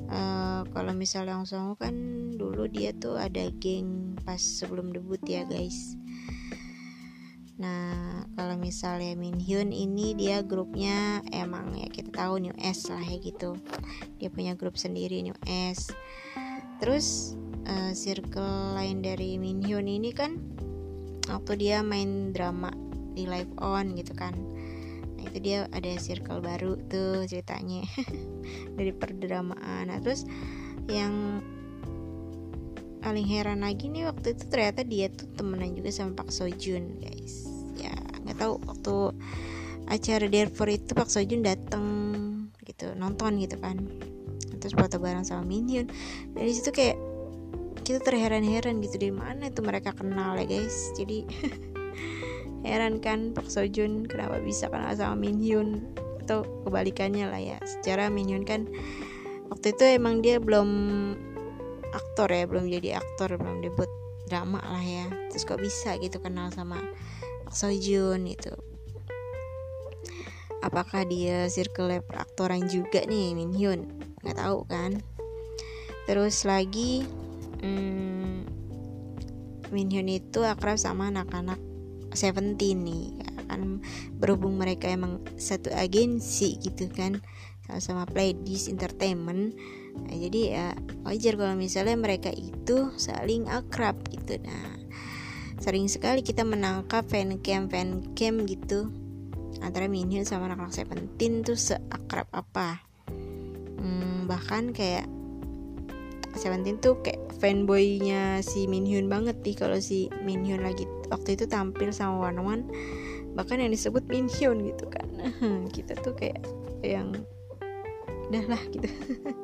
uh, kalau misalnya Ong Song Woo kan dulu dia tuh ada geng pas sebelum debut ya guys Nah, kalau misalnya Min Hyun ini dia grupnya emang ya kita tahu New S lah ya gitu. Dia punya grup sendiri New S. Terus uh, circle lain dari Min Hyun ini kan waktu dia main drama di live on gitu kan. Nah, itu dia ada circle baru tuh ceritanya dari perdramaan. Nah, terus yang paling heran lagi nih waktu itu ternyata dia tuh temenan juga sama Pak Sojun guys ya nggak tahu waktu acara Therefore itu Pak Sojun dateng gitu nonton gitu kan terus foto bareng sama Minhyun dari situ kayak kita terheran-heran gitu di mana itu mereka kenal ya guys. Jadi heran kan Pak Sojun kenapa bisa kenal sama Minhyun atau kebalikannya lah ya. Secara Minhyun kan waktu itu emang dia belum aktor ya belum jadi aktor belum debut drama lah ya. Terus kok bisa gitu kenal sama Pak Sojun itu apakah dia circle peraktoran juga nih Min Hyun? Nggak tahu kan. Terus lagi hmm, Min Hyun itu akrab sama anak-anak Seventeen nih ya kan. Berhubung mereka emang satu agensi gitu kan sama-sama Pledis Entertainment. Nah, jadi ya wajar kalau misalnya mereka itu saling akrab gitu. Nah sering sekali kita menangkap fan cam fan cam gitu antara Minhyun sama anak-anak Seventeen tuh seakrab apa. Hmm, bahkan kayak Seventeen tuh kayak fanboynya si Minhyun banget nih kalau si Minhyun lagi waktu itu tampil sama One One bahkan yang disebut Minhyun gitu kan. Kita tuh kayak yang udah lah gitu.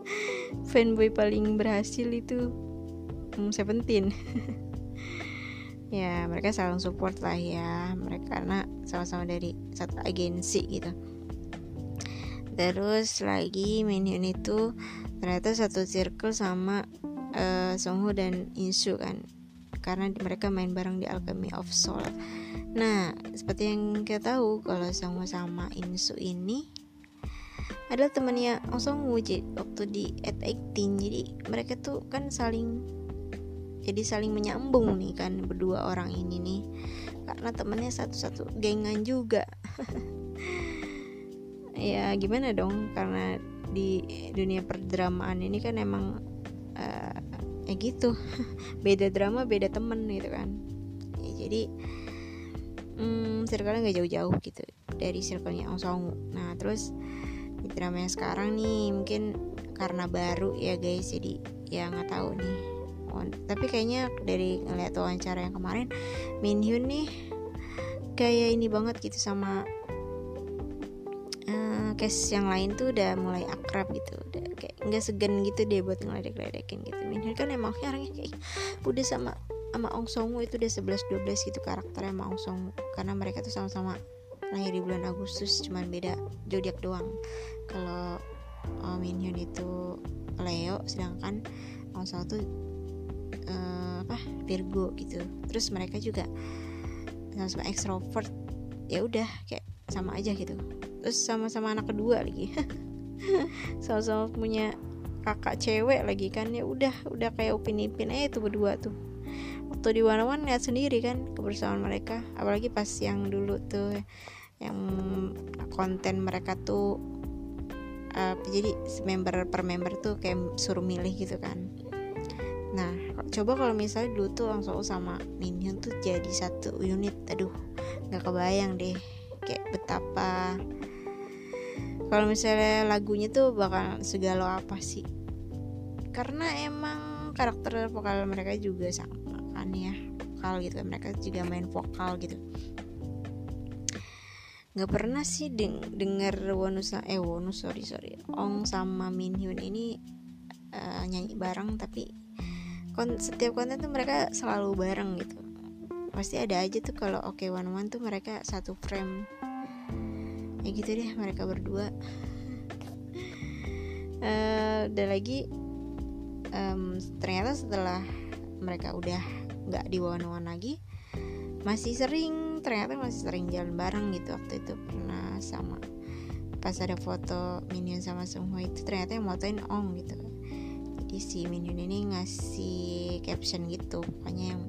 Fanboy paling berhasil itu hmm, Seventeen. Ya mereka saling support lah ya mereka karena sama-sama dari satu agensi gitu. Terus lagi Minhyun itu ternyata satu circle sama uh, Songho dan Insu kan. Karena mereka main bareng di Alchemy of Soul. Nah seperti yang kita tahu kalau Songho sama Insu ini adalah temannya Ong Song Woo waktu di at 18 jadi mereka tuh kan saling jadi saling menyambung nih kan berdua orang ini nih. Karena temennya satu-satu gengan juga. Ya gimana dong? Karena di dunia perdramaan ini kan emang uh, ya gitu. Beda drama beda temen gitu kan. Ya, jadi hmm, circle nggak jauh-jauh gitu dari circle-nya Ong Song Woo nah terus di drama yang sekarang nih mungkin karena baru ya guys jadi ya nggak tahu nih. Tapi kayaknya dari ngeliat wawancara yang kemarin Min Hyun nih kayak ini banget gitu sama case yang lain tuh udah mulai akrab gitu. Udah kayak nggak segan gitu deh buat ngeledek-ledekin gitu. Min Hyun kan emang orangnya kayak udah sama sama Ong Song Woo itu udah 11 12 gitu karakternya sama Ong Song Woo. Karena mereka tuh sama-sama lahir di bulan Agustus cuman beda zodiak doang. Kalau uh, Min Hyun itu Leo sedangkan Ong Soo tuh uh, apa Virgo gitu. Terus mereka juga sama-sama ekstrovert ya udah kayak sama aja gitu terus sama-sama anak kedua lagi. Sama-sama punya kakak cewek lagi kan. Ya udah udah kayak upin ipin aja tuh berdua tuh. Waktu di One One lihat sendiri kan kebersamaan mereka. Apalagi pas yang dulu tuh yang konten mereka tuh uh, jadi member per member tuh kayak suruh milih gitu kan. Nah coba kalau misalnya dulu tuh langsung sama Minion tuh jadi satu unit. Aduh nggak kebayang deh kayak betapa kalau misalnya lagunya tuh bakal segala apa sih? Karena emang karakter vokal mereka juga sama kan ya. Vokal gitu mereka juga main vokal gitu. Nggak pernah sih deng denger Wonusa eh Wonu sorry sorry. Ong sama Minhyun ini uh, nyanyi bareng tapi kon setiap konten tuh mereka selalu bareng gitu. Pasti ada aja tuh kalau oke okay one one tuh mereka satu frame ya gitu deh mereka berdua. Uh, dan lagi um, ternyata setelah mereka udah nggak di one one lagi masih sering ternyata masih sering jalan bareng gitu waktu itu. Pernah sama pas ada foto Minion sama Sungho itu ternyata yang motoin Ong gitu. Jadi si Minion ini ngasih caption gitu pokoknya yang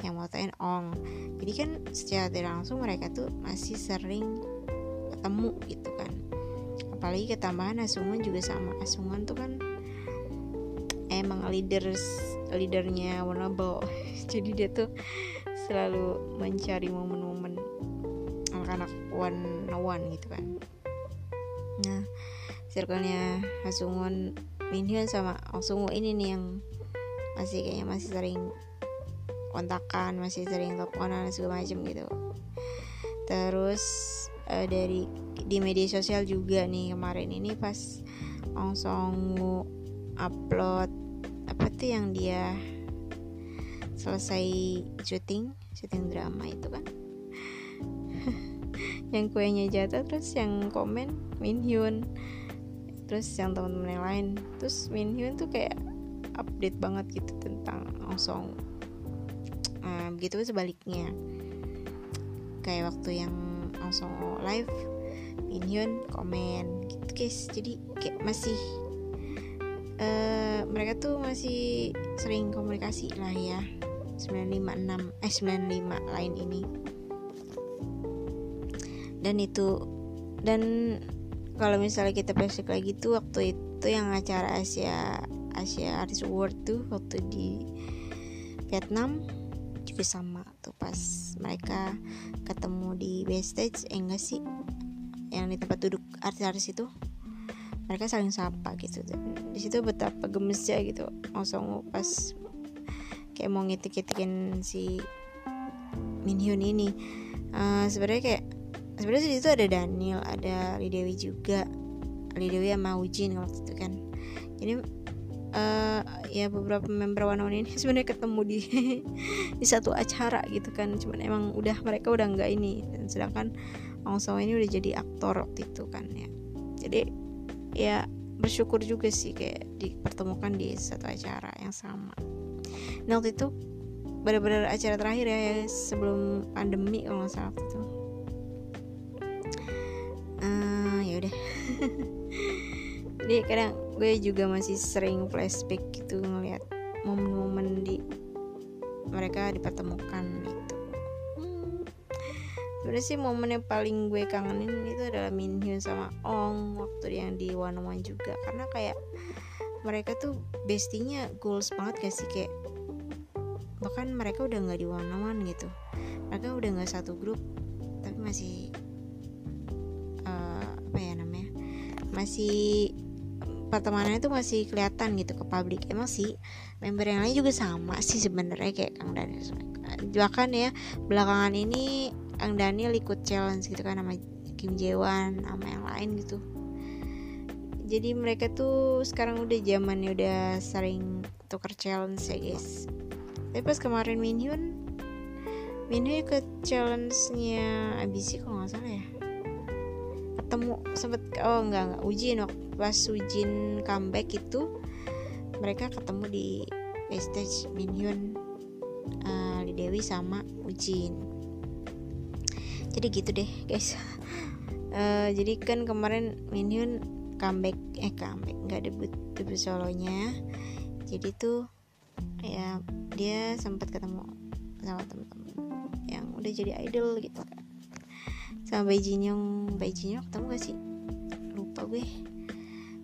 yang motoin Ong jadi kan secara langsung mereka tuh masih sering ketemu gitu kan. Apalagi ketambahan Asungan juga sama. Asungan tuh kan emang leaders leadernya Wanable jadi dia tuh selalu mencari momen-momen anak-anak one one gitu kan. Nah circle-nya Asungun Minhyun sama Asungu ini nih yang masih kayaknya masih sering kontakan masih sering teleponan segala macam gitu. Terus uh, dari di media sosial juga nih kemarin ini pas Ong upload apa tuh yang dia selesai syuting syuting drama itu kan? Yang kuenya jatuh terus yang komen Min Hyun. Terus yang teman-teman yang lain. Terus Min Hyun tuh kayak update banget gitu tentang Ong Song uh, begitu sebaliknya. Kayak waktu yang langsung live Minhyun komen gitu guys. Jadi kayak masih uh, mereka tuh masih sering komunikasi lah ya. 956 eh 95 lain ini. Dan itu dan kalau misalnya kita flashback lagi tuh waktu itu yang acara Asia Asia Artist Award tuh waktu di Vietnam sama tuh pas mereka ketemu di backstage eh enggak sih? Yang di tempat duduk artis-artis itu. Mereka saling sapa gitu. Di situ betapa gemesnya gitu. Langsung pas kayak mau ngitik-ngitikin si Minhyun ini. Uh, sebenarnya kayak sebenarnya di situ ada Daniel ada Lidewi juga. Lidewi sama Ujin waktu itu kan. Jadi uh, ya beberapa member One One ini sebenarnya ketemu di di satu acara gitu kan. Cuman emang udah mereka udah nggak ini. Dan sedangkan Ong Song ini udah jadi aktor waktu itu kan ya. Jadi ya bersyukur juga sih kayak dipertemukan di satu acara yang sama. Nah waktu itu benar-benar acara terakhir ya, ya sebelum pandemi kalau nggak salah waktu itu. Uh, ya udah. Jadi kadang gue juga masih sering flashback gitu ngeliat momen-momen di mereka dipertemukan gitu. Hmm. sebenarnya sih momen yang paling gue kangenin itu adalah Min Hyun sama Ong waktu yang di One One juga. Karena kayak mereka tuh bestinya goals banget gak sih kayak bahkan mereka udah nggak di One One gitu. Mereka udah nggak satu grup tapi masih uh, apa ya namanya masih pertemanannya tuh masih kelihatan gitu ke publik. Emang sih member yang lain juga sama sih sebenarnya kayak Kang Daniel. Bahkan ya belakangan ini Kang Daniel ikut challenge gitu kan sama Kim Jewan sama yang lain gitu. Jadi mereka tuh sekarang udah zamannya udah sering tuker challenge ya guys. Tapi pas kemarin Minhyun Minhyun ikut challenge-nya ABC kalau nggak salah ya ketemu sempet oh enggak enggak Ujin waktu pas Ujin comeback itu mereka ketemu di backstage Minhyun uh, Dewi sama Ujin. Jadi gitu deh guys. Uh, jadi kan kemarin Minhyun comeback eh comeback nggak debut debut solonya. Jadi tuh ya dia sempat ketemu sama temen-temen yang udah jadi idol gitu kan sama Bai Jinyong Jinyong ketemu gak sih? Lupa gue.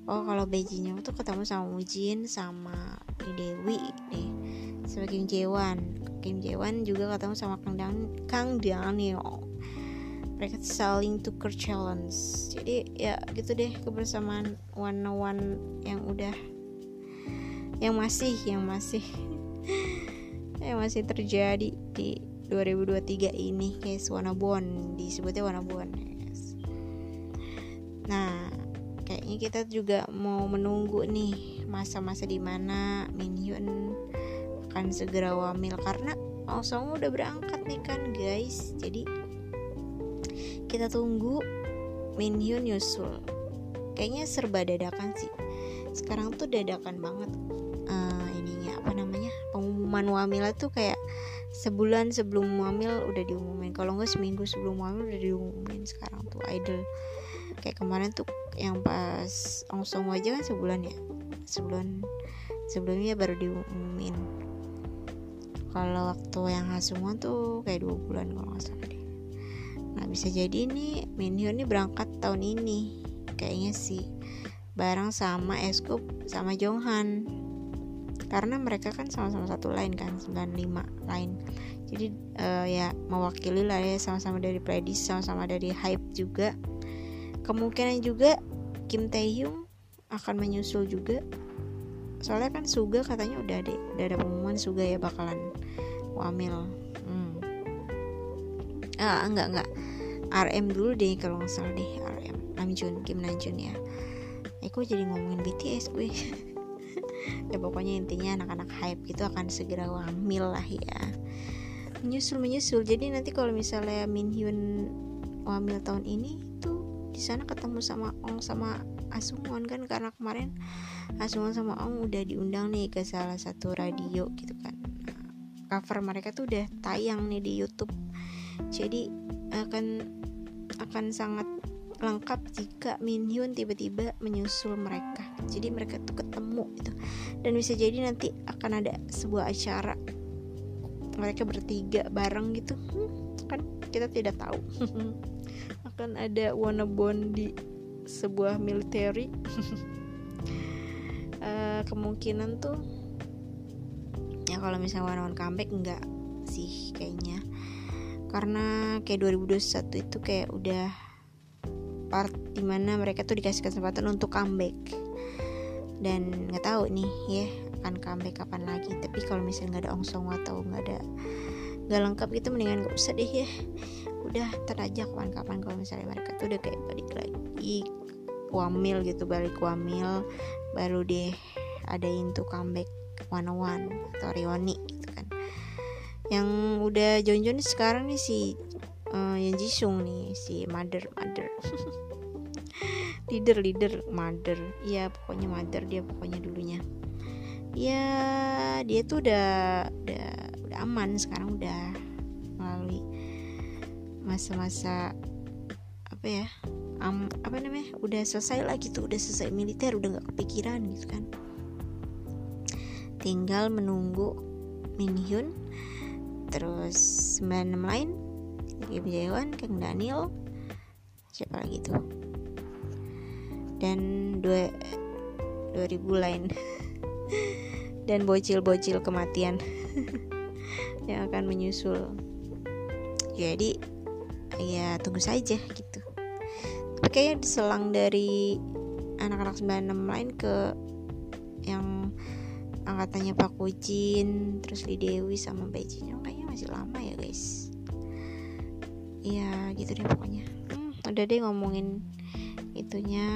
Oh kalau Jinyong tuh ketemu sama Mujin sama Dewi nih sama Kim Jae-wan. Kim Jae-wan juga ketemu sama Kang Dan Kang Daniel. Mereka saling tukar challenge. Jadi ya gitu deh kebersamaan one one yang udah yang masih yang masih yang masih terjadi di 2023 ini guys. Wanabon disebutnya Wanabon yes. nah kayaknya kita juga mau menunggu nih masa-masa di mana Minhyun akan segera wamil. Karena Oh udah berangkat nih kan guys. Jadi kita tunggu Minhyun nyusul. Kayaknya serba dadakan sih. Sekarang tuh dadakan banget uh, ininya apa namanya pengumuman wamil tuh kayak sebulan sebelum wamil udah diumumin. Kalau nggak seminggu sebelum wamil udah diumumin sekarang tuh idol kayak kemarin tuh yang pas ongsong aja kan sebulan ya? Sebulan. Sebelumnya baru diumumin. Kalau waktu yang Hasungwon tuh kayak dua bulan kalau nggak salah deh. Nah bisa jadi nih Minhyun nih berangkat tahun ini. Kayaknya sih. Bareng sama Eskup sama Jonghan karena mereka kan sama-sama satu line kan 95 line. Jadi uh, ya mewakili lah ya sama-sama dari Predis sama-sama dari Hype juga. Kemungkinan juga Kim Taehyung akan menyusul juga. Soalnya kan Suga katanya udah deh udah ada pengumuman Suga ya bakalan wamil. Hmm. ah enggak enggak. RM dulu deh kalau nggak salah deh RM Namjoon Kim Namjoon ya. Aku eh, jadi ngomongin BTS gue ya pokoknya intinya anak-anak hype gitu akan segera wamil lah ya. Menyusul menyusul jadi nanti kalau misalnya Minhyun wamil tahun ini tuh di sana ketemu sama Ong sama Asungwon kan? Karena kemarin Asungwon sama Ong udah diundang nih ke salah satu radio gitu kan. Nah, cover mereka tuh udah tayang nih di YouTube. Jadi akan akan sangat lengkap jika Minhyun tiba-tiba menyusul mereka. Jadi mereka tuh ketemu gitu. Dan bisa jadi nanti akan ada sebuah acara. Mereka bertiga bareng gitu. Hmm, kan kita tidak tahu. Akan ada wanabon di sebuah military uh, kemungkinan tuh ya kalau misalnya one comeback enggak sih kayaknya. Karena kayak 2021 itu kayak udah part di mana mereka tuh dikasih kesempatan untuk comeback. Dan nggak tahu nih ya akan comeback kapan lagi. Tapi kalau misalnya nggak ada ongsong atau nggak ada nggak lengkap gitu mendingan gak usah deh ya. Udah ntar aja kapan-kapan kalau misalnya mereka tuh udah kayak balik lagi wamil gitu balik wamil baru deh adain tuh comeback one one atau reuni gitu kan. Yang udah Jonjon sekarang nih si uh, yang Jisung nih si mother mother. Leader leader mother. Ya pokoknya mother dia pokoknya dulunya. Ya dia tuh udah udah udah aman sekarang udah melalui masa-masa apa ya um, apa namanya udah selesai lah gitu udah selesai militer udah nggak kepikiran gitu kan. Tinggal menunggu Minhyun terus sembilan lain Kim Jaewan Kang Daniel siapa lagi tuh? Dan dua 2000 lain. Dan bocil-bocil kematian yang akan menyusul. Jadi ya tunggu saja gitu. Tapi kayaknya diselang dari anak-anak 96 lain ke yang angkatannya Pak Kujin terus Li Dewi sama Jin kayaknya masih lama ya guys ya gitu deh pokoknya. Hmm, udah deh ngomongin itunya.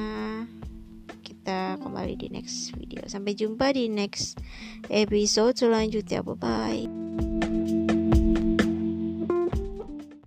Kita kembali di next video. Sampai jumpa di next episode selanjutnya. Bye bye